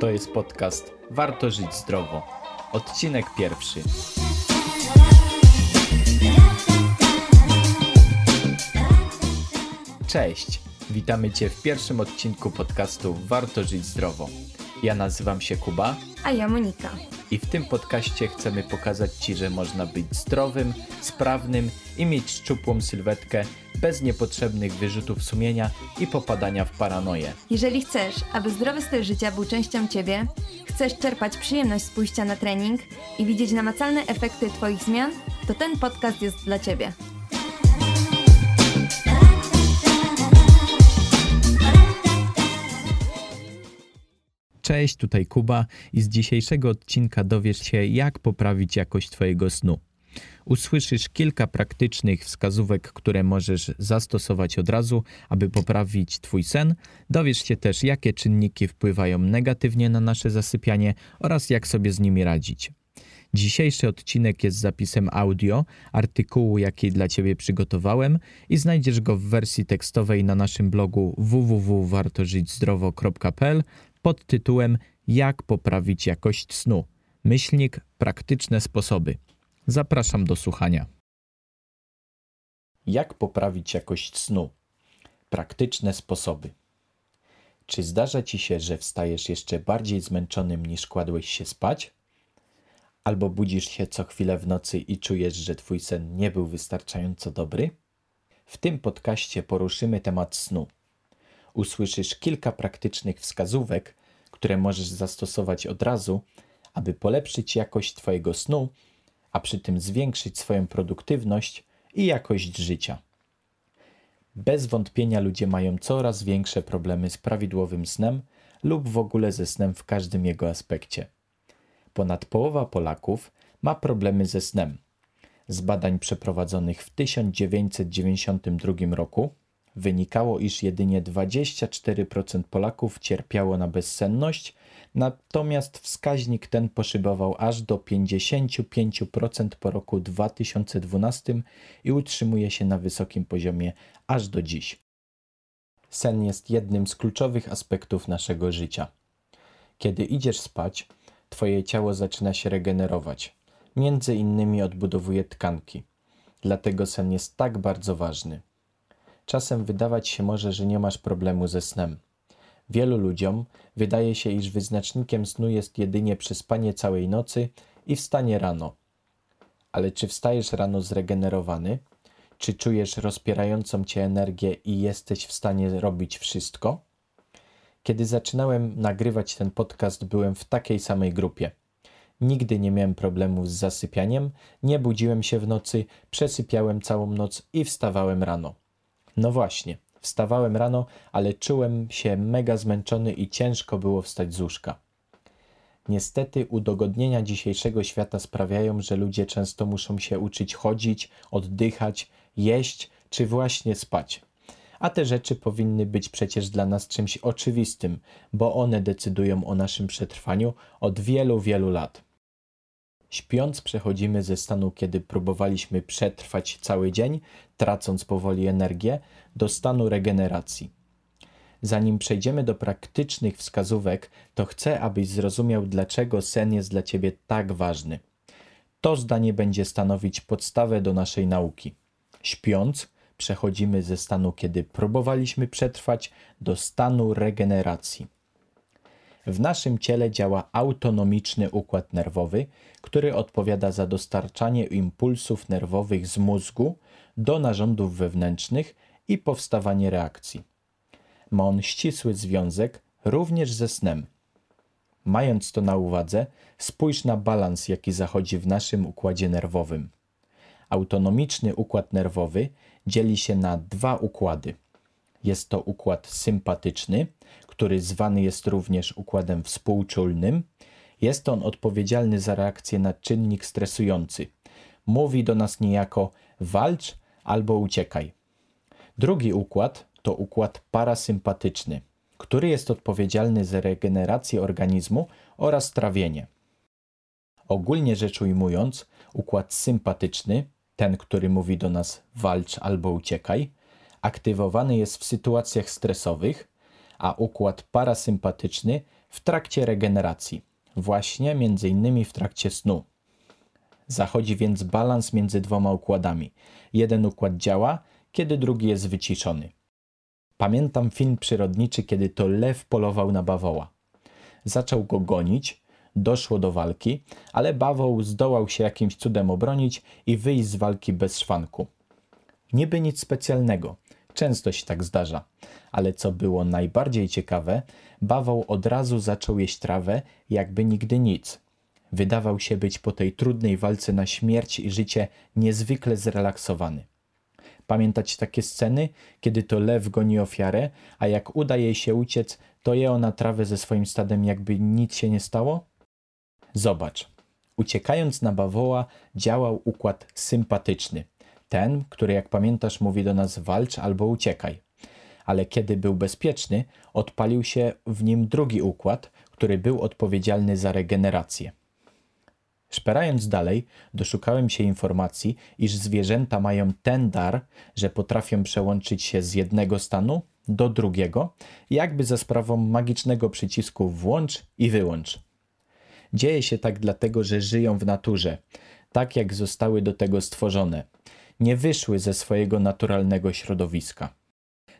To jest podcast Warto żyć zdrowo. Odcinek pierwszy. Cześć, witamy Cię w pierwszym odcinku podcastu Warto żyć zdrowo. Ja nazywam się Kuba A ja Monika. i w tym podcaście chcemy pokazać Ci, że można być zdrowym, sprawnym i mieć szczupłą sylwetkę bez niepotrzebnych wyrzutów sumienia i popadania w paranoję. Jeżeli chcesz, aby zdrowy styl życia był częścią ciebie, chcesz czerpać przyjemność z pójścia na trening i widzieć namacalne efekty Twoich zmian, to ten podcast jest dla Ciebie. Cześć, tutaj Kuba i z dzisiejszego odcinka dowiesz się, jak poprawić jakość Twojego snu. Usłyszysz kilka praktycznych wskazówek, które możesz zastosować od razu, aby poprawić Twój sen. Dowiesz się też, jakie czynniki wpływają negatywnie na nasze zasypianie oraz jak sobie z nimi radzić. Dzisiejszy odcinek jest zapisem audio artykułu, jaki dla Ciebie przygotowałem i znajdziesz go w wersji tekstowej na naszym blogu www.wartożyćzdrowo.pl pod tytułem Jak poprawić jakość snu. Myślnik praktyczne sposoby. Zapraszam do słuchania. Jak poprawić jakość snu? Praktyczne sposoby. Czy zdarza ci się, że wstajesz jeszcze bardziej zmęczonym niż kładłeś się spać? Albo budzisz się co chwilę w nocy i czujesz, że twój sen nie był wystarczająco dobry? W tym podcaście poruszymy temat snu. Usłyszysz kilka praktycznych wskazówek, które możesz zastosować od razu, aby polepszyć jakość Twojego snu, a przy tym zwiększyć swoją produktywność i jakość życia. Bez wątpienia ludzie mają coraz większe problemy z prawidłowym snem lub w ogóle ze snem w każdym jego aspekcie. Ponad połowa Polaków ma problemy ze snem. Z badań przeprowadzonych w 1992 roku wynikało, iż jedynie 24% Polaków cierpiało na bezsenność, natomiast wskaźnik ten poszybował aż do 55% po roku 2012 i utrzymuje się na wysokim poziomie aż do dziś. Sen jest jednym z kluczowych aspektów naszego życia. Kiedy idziesz spać, Twoje ciało zaczyna się regenerować. Między innymi odbudowuje tkanki. Dlatego sen jest tak bardzo ważny. Czasem wydawać się może, że nie masz problemu ze snem. Wielu ludziom wydaje się, iż wyznacznikiem snu jest jedynie przespanie całej nocy i wstanie rano. Ale czy wstajesz rano zregenerowany? Czy czujesz rozpierającą cię energię i jesteś w stanie robić wszystko? Kiedy zaczynałem nagrywać ten podcast, byłem w takiej samej grupie. Nigdy nie miałem problemów z zasypianiem, nie budziłem się w nocy, przesypiałem całą noc i wstawałem rano. No właśnie, wstawałem rano, ale czułem się mega zmęczony i ciężko było wstać z łóżka. Niestety udogodnienia dzisiejszego świata sprawiają, że ludzie często muszą się uczyć chodzić, oddychać, jeść czy właśnie spać. A te rzeczy powinny być przecież dla nas czymś oczywistym, bo one decydują o naszym przetrwaniu od wielu, wielu lat. Śpiąc przechodzimy ze stanu, kiedy próbowaliśmy przetrwać cały dzień, tracąc powoli energię, do stanu regeneracji. Zanim przejdziemy do praktycznych wskazówek, to chcę, abyś zrozumiał, dlaczego sen jest dla ciebie tak ważny. To zdanie będzie stanowić podstawę do naszej nauki. Śpiąc, przechodzimy ze stanu, kiedy próbowaliśmy przetrwać, do stanu regeneracji. W naszym ciele działa autonomiczny układ nerwowy, który odpowiada za dostarczanie impulsów nerwowych z mózgu do narządów wewnętrznych i powstawanie reakcji. Ma on ścisły związek również ze snem. Mając to na uwadze, spójrz na balans, jaki zachodzi w naszym układzie nerwowym. Autonomiczny układ nerwowy dzieli się na dwa układy. Jest to układ sympatyczny, który zwany jest również układem współczulnym. Jest on odpowiedzialny za reakcję na czynnik stresujący. Mówi do nas niejako walcz albo uciekaj. Drugi układ to układ parasympatyczny, który jest odpowiedzialny za regenerację organizmu oraz trawienie. Ogólnie rzecz ujmując, układ sympatyczny, ten, który mówi do nas walcz albo uciekaj, aktywowany jest w sytuacjach stresowych, a układ parasympatyczny w trakcie regeneracji, właśnie innymi w trakcie snu. Zachodzi więc balans między dwoma układami. Jeden układ działa, kiedy drugi jest wyciszony. Pamiętam film przyrodniczy, kiedy to lew polował na bawoła. Zaczął go gonić, doszło do walki, ale bawoł zdołał się jakimś cudem obronić i wyjść z walki bez szwanku. Niby nic specjalnego, często się tak zdarza, ale co było najbardziej ciekawe, bawoł od razu zaczął jeść trawę, jakby nigdy nic. Wydawał się być po tej trudnej walce na śmierć i życie niezwykle zrelaksowany. Pamiętać takie sceny, kiedy to lew goni ofiarę, a jak uda jej się uciec, to je ona trawę ze swoim stadem, jakby nic się nie stało? Zobacz. Uciekając na bawoła, działał układ sympatyczny. Ten, który jak pamiętasz mówi do nas walcz albo uciekaj. Ale kiedy był bezpieczny, odpalił się w nim drugi układ, który był odpowiedzialny za regenerację. Szperając dalej, doszukałem się informacji, iż zwierzęta mają ten dar, że potrafią przełączyć się z jednego stanu do drugiego, jakby za sprawą magicznego przycisku włącz i wyłącz. Dzieje się tak dlatego, że żyją w naturze, tak jak zostały do tego stworzone. Nie wyszły ze swojego naturalnego środowiska.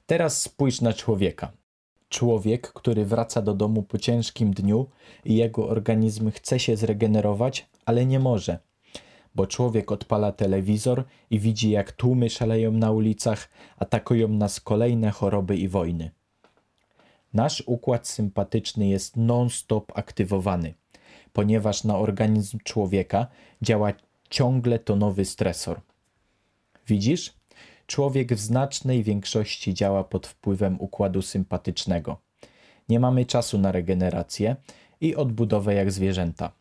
Teraz spójrz na człowieka. Człowiek, który wraca do domu po ciężkim dniu i jego organizm chce się zregenerować, ale nie może, bo człowiek odpala telewizor i widzi, jak tłumy szaleją na ulicach, atakują nas kolejne choroby i wojny. Nasz układ sympatyczny jest non-stop aktywowany, ponieważ na organizm człowieka działa ciągle to nowy stresor. Widzisz? Człowiek w znacznej większości działa pod wpływem układu sympatycznego. Nie mamy czasu na regenerację i odbudowę jak zwierzęta.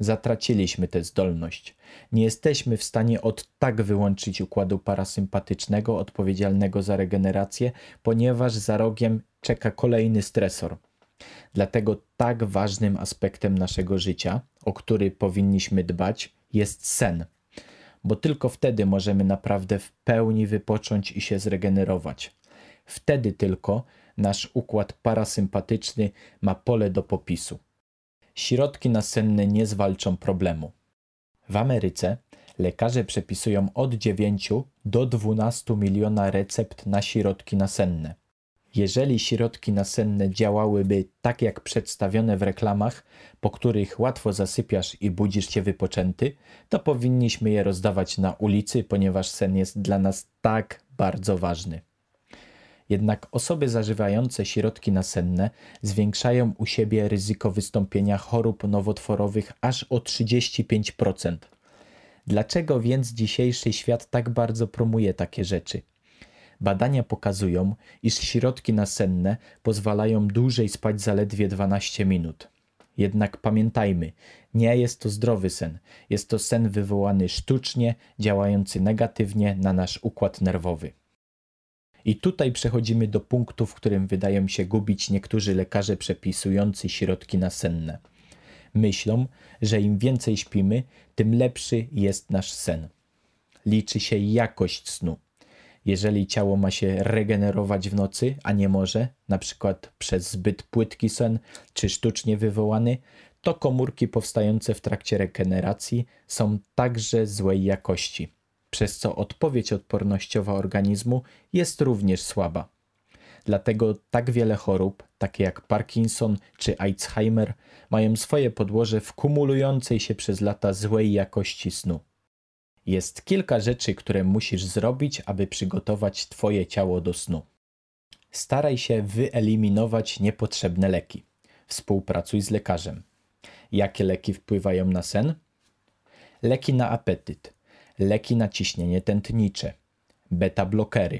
Zatraciliśmy tę zdolność. Nie jesteśmy w stanie od tak wyłączyć układu parasympatycznego odpowiedzialnego za regenerację, ponieważ za rogiem czeka kolejny stresor. Dlatego tak ważnym aspektem naszego życia, o który powinniśmy dbać, jest sen bo tylko wtedy możemy naprawdę w pełni wypocząć i się zregenerować. Wtedy tylko nasz układ parasympatyczny ma pole do popisu. Środki nasenne nie zwalczą problemu. W Ameryce lekarze przepisują od 9 do 12 miliona recept na środki nasenne. Jeżeli środki nasenne działałyby tak jak przedstawione w reklamach, po których łatwo zasypiasz i budzisz się wypoczęty, to powinniśmy je rozdawać na ulicy, ponieważ sen jest dla nas tak bardzo ważny. Jednak osoby zażywające środki nasenne zwiększają u siebie ryzyko wystąpienia chorób nowotworowych aż o 35%. Dlaczego więc dzisiejszy świat tak bardzo promuje takie rzeczy? Badania pokazują, iż środki nasenne pozwalają dłużej spać zaledwie 12 minut. Jednak pamiętajmy, nie jest to zdrowy sen. Jest to sen wywołany sztucznie, działający negatywnie na nasz układ nerwowy. I tutaj przechodzimy do punktu, w którym wydają się gubić niektórzy lekarze przepisujący środki nasenne. Myślą, że im więcej śpimy, tym lepszy jest nasz sen. Liczy się jakość snu. Jeżeli ciało ma się regenerować w nocy, a nie może, na przykład przez zbyt płytki sen czy sztucznie wywołany, to komórki powstające w trakcie regeneracji są także złej jakości, przez co odpowiedź odpornościowa organizmu jest również słaba. Dlatego tak wiele chorób, takie jak Parkinson czy Alzheimer, mają swoje podłoże w kumulującej się przez lata złej jakości snu. Jest kilka rzeczy, które musisz zrobić, aby przygotować Twoje ciało do snu. Staraj się wyeliminować niepotrzebne leki. Współpracuj z lekarzem. Jakie leki wpływają na sen? Leki na apetyt, leki na ciśnienie tętnicze, beta-blokery,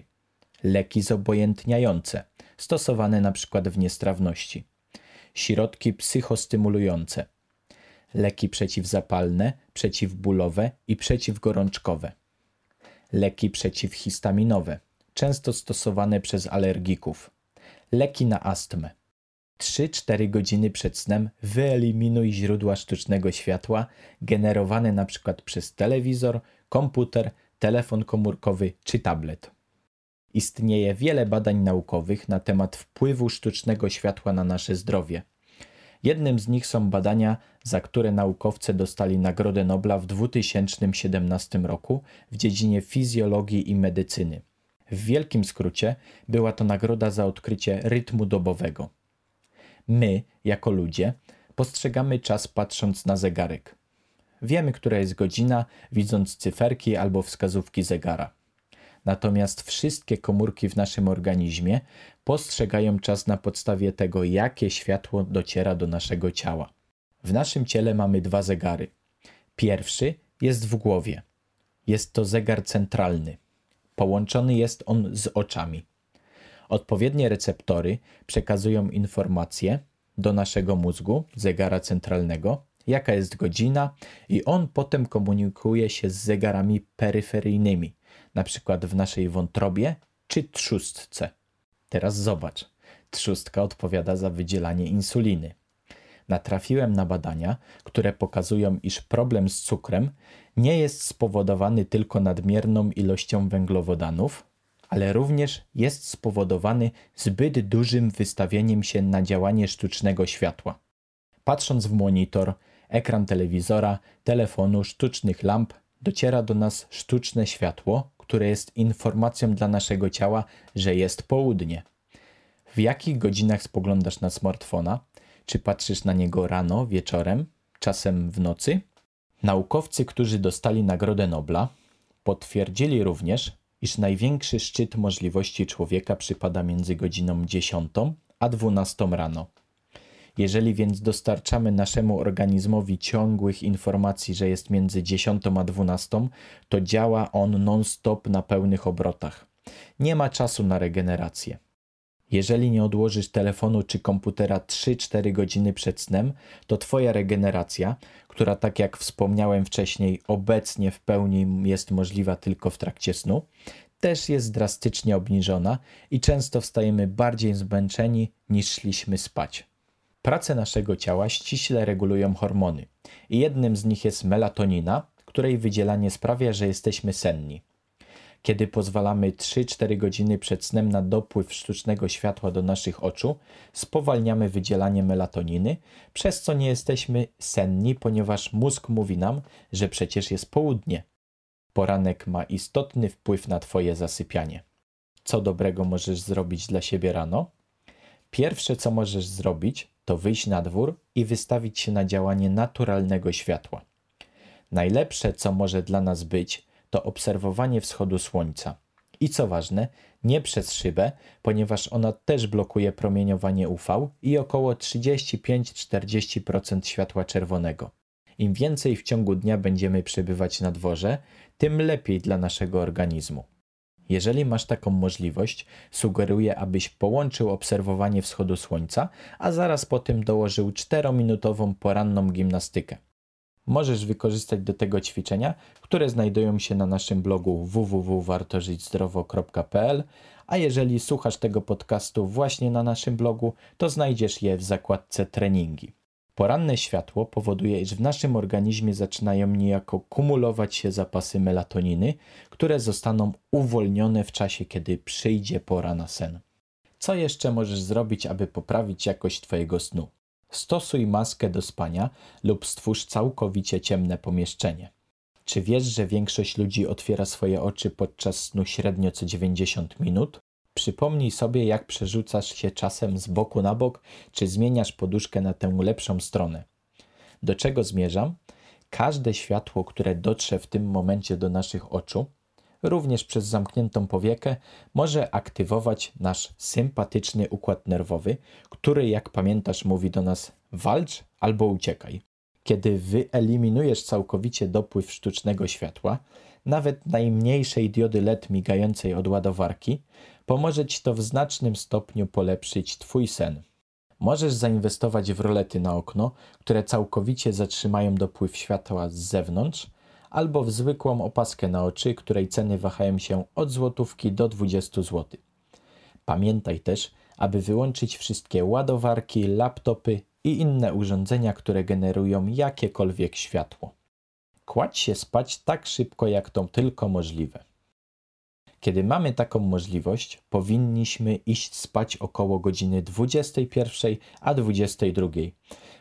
leki zobojętniające, stosowane np. w niestrawności, środki psychostymulujące, leki przeciwzapalne, przeciwbólowe i przeciwgorączkowe, leki przeciwhistaminowe, często stosowane przez alergików, leki na astmę. 3-4 godziny przed snem wyeliminuj źródła sztucznego światła generowane np. przez telewizor, komputer, telefon komórkowy czy tablet. Istnieje wiele badań naukowych na temat wpływu sztucznego światła na nasze zdrowie. Jednym z nich są badania, za które naukowcy dostali Nagrodę Nobla w 2017 roku w dziedzinie fizjologii i medycyny. W wielkim skrócie była to nagroda za odkrycie rytmu dobowego. My, jako ludzie, postrzegamy czas patrząc na zegarek. Wiemy, która jest godzina, widząc cyferki albo wskazówki zegara. Natomiast wszystkie komórki w naszym organizmie postrzegają czas na podstawie tego, jakie światło dociera do naszego ciała. W naszym ciele mamy dwa zegary. Pierwszy jest w głowie. Jest to zegar centralny. Połączony jest on z oczami. Odpowiednie receptory przekazują informacje do naszego mózgu, zegara centralnego, jaka jest godzina, i on potem komunikuje się z zegarami peryferyjnymi, na przykład w naszej wątrobie czy trzustce. Teraz zobacz. Trzustka odpowiada za wydzielanie insuliny. Natrafiłem na badania, które pokazują, iż problem z cukrem nie jest spowodowany tylko nadmierną ilością węglowodanów, ale również jest spowodowany zbyt dużym wystawieniem się na działanie sztucznego światła. Patrząc w monitor, ekran telewizora, telefonu, sztucznych lamp, dociera do nas sztuczne światło, które jest informacją dla naszego ciała, że jest południe. W jakich godzinach spoglądasz na smartfona? Czy patrzysz na niego rano, wieczorem, czasem w nocy? Naukowcy, którzy dostali Nagrodę Nobla, potwierdzili również, iż największy szczyt możliwości człowieka przypada między godziną 10 a 12 rano. Jeżeli więc dostarczamy naszemu organizmowi ciągłych informacji, że jest między 10 a 12, to działa on non-stop na pełnych obrotach. Nie ma czasu na regenerację. Jeżeli nie odłożysz telefonu czy komputera 3-4 godziny przed snem, to Twoja regeneracja, która tak jak wspomniałem wcześniej, obecnie w pełni jest możliwa tylko w trakcie snu, też jest drastycznie obniżona i często wstajemy bardziej zmęczeni niż szliśmy spać. Pracę naszego ciała ściśle regulują hormony i jednym z nich jest melatonina, której wydzielanie sprawia, że jesteśmy senni. Kiedy pozwalamy 3-4 godziny przed snem na dopływ sztucznego światła do naszych oczu, spowalniamy wydzielanie melatoniny, przez co nie jesteśmy senni, ponieważ mózg mówi nam, że przecież jest południe. Poranek ma istotny wpływ na Twoje zasypianie. Co dobrego możesz zrobić dla siebie rano? Pierwsze, co możesz zrobić, to wyjść na dwór i wystawić się na działanie naturalnego światła. Najlepsze, co może dla nas być, to obserwowanie wschodu słońca. I co ważne, nie przez szybę, ponieważ ona też blokuje promieniowanie UV i około 35-40% światła czerwonego. Im więcej w ciągu dnia będziemy przebywać na dworze, tym lepiej dla naszego organizmu. Jeżeli masz taką możliwość, sugeruję, abyś połączył obserwowanie wschodu słońca, a zaraz po tym dołożył 4-minutową poranną gimnastykę. Możesz wykorzystać do tego ćwiczenia, które znajdują się na naszym blogu www.wartożyćzdrowo.pl, a jeżeli słuchasz tego podcastu właśnie na naszym blogu, to znajdziesz je w zakładce treningi. Poranne światło powoduje, iż w naszym organizmie zaczynają niejako kumulować się zapasy melatoniny, które zostaną uwolnione w czasie, kiedy przyjdzie pora na sen. Co jeszcze możesz zrobić, aby poprawić jakość Twojego snu? Stosuj maskę do spania lub stwórz całkowicie ciemne pomieszczenie. Czy wiesz, że większość ludzi otwiera swoje oczy podczas snu średnio co 90 minut? Przypomnij sobie, jak przerzucasz się czasem z boku na bok, czy zmieniasz poduszkę na tę lepszą stronę. Do czego zmierzam? Każde światło, które dotrze w tym momencie do naszych oczu, również przez zamkniętą powiekę, może aktywować nasz sympatyczny układ nerwowy, który, jak pamiętasz, mówi do nas walcz albo uciekaj. Kiedy wyeliminujesz całkowicie dopływ sztucznego światła, nawet najmniejszej diody LED migającej od ładowarki, pomoże Ci to w znacznym stopniu polepszyć Twój sen. Możesz zainwestować w rolety na okno, które całkowicie zatrzymają dopływ światła z zewnątrz, albo w zwykłą opaskę na oczy, której ceny wahają się od złotówki do 20 zł. Pamiętaj też, aby wyłączyć wszystkie ładowarki, laptopy i inne urządzenia, które generują jakiekolwiek światło. Kładź się spać tak szybko, jak to tylko możliwe. Kiedy mamy taką możliwość, powinniśmy iść spać około godziny 21 a 22,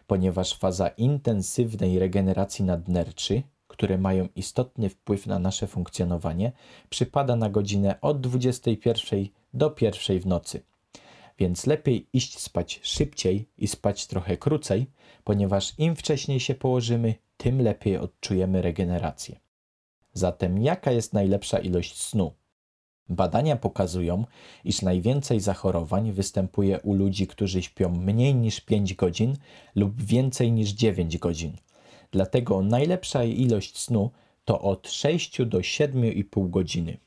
ponieważ faza intensywnej regeneracji nadnerczy, które mają istotny wpływ na nasze funkcjonowanie, przypada na godzinę od 21 do 1 w nocy. Więc lepiej iść spać szybciej i spać trochę krócej, ponieważ im wcześniej się położymy, tym lepiej odczujemy regenerację. Zatem jaka jest najlepsza ilość snu? Badania pokazują, iż najwięcej zachorowań występuje u ludzi, którzy śpią mniej niż 5 godzin lub więcej niż 9 godzin. Dlatego najlepsza ilość snu to od 6 do 7,5 godziny.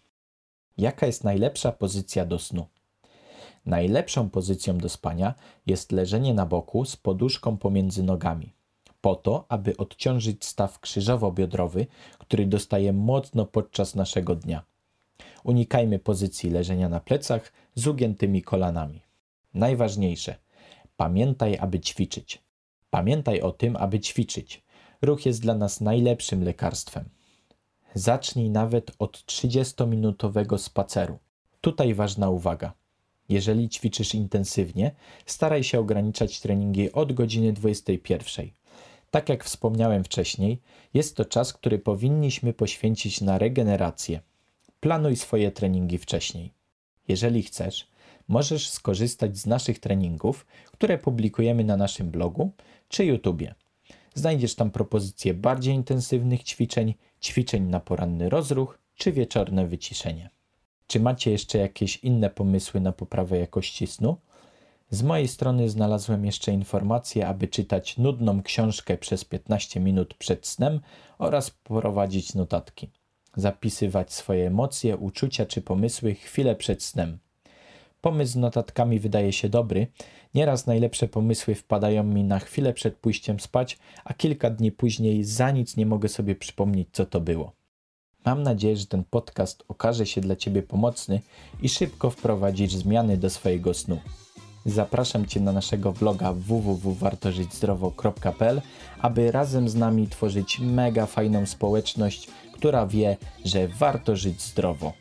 Jaka jest najlepsza pozycja do snu? Najlepszą pozycją do spania jest leżenie na boku z poduszką pomiędzy nogami, po to, aby odciążyć staw krzyżowo-biodrowy, który dostaje mocno podczas naszego dnia. Unikajmy pozycji leżenia na plecach z ugiętymi kolanami. Najważniejsze, pamiętaj, aby ćwiczyć. Pamiętaj o tym, aby ćwiczyć. Ruch jest dla nas najlepszym lekarstwem. Zacznij nawet od 30-minutowego spaceru. Tutaj ważna uwaga. Jeżeli ćwiczysz intensywnie, staraj się ograniczać treningi od godziny 21. Tak jak wspomniałem wcześniej, jest to czas, który powinniśmy poświęcić na regenerację. Planuj swoje treningi wcześniej. Jeżeli chcesz, możesz skorzystać z naszych treningów, które publikujemy na naszym blogu czy YouTubie. Znajdziesz tam propozycje bardziej intensywnych ćwiczeń, ćwiczeń na poranny rozruch czy wieczorne wyciszenie. Czy macie jeszcze jakieś inne pomysły na poprawę jakości snu? Z mojej strony znalazłem jeszcze informacje, aby czytać nudną książkę przez 15 minut przed snem oraz prowadzić notatki. Zapisywać swoje emocje, uczucia czy pomysły chwilę przed snem. Pomysł z notatkami wydaje się dobry. Nieraz najlepsze pomysły wpadają mi na chwilę przed pójściem spać, a kilka dni później za nic nie mogę sobie przypomnieć, co to było. Mam nadzieję, że ten podcast okaże się dla Ciebie pomocny i szybko wprowadzisz zmiany do swojego snu. Zapraszam Cię na naszego vloga www.wartożyćzdrowo.pl, aby razem z nami tworzyć mega fajną społeczność, która wie, że warto żyć zdrowo.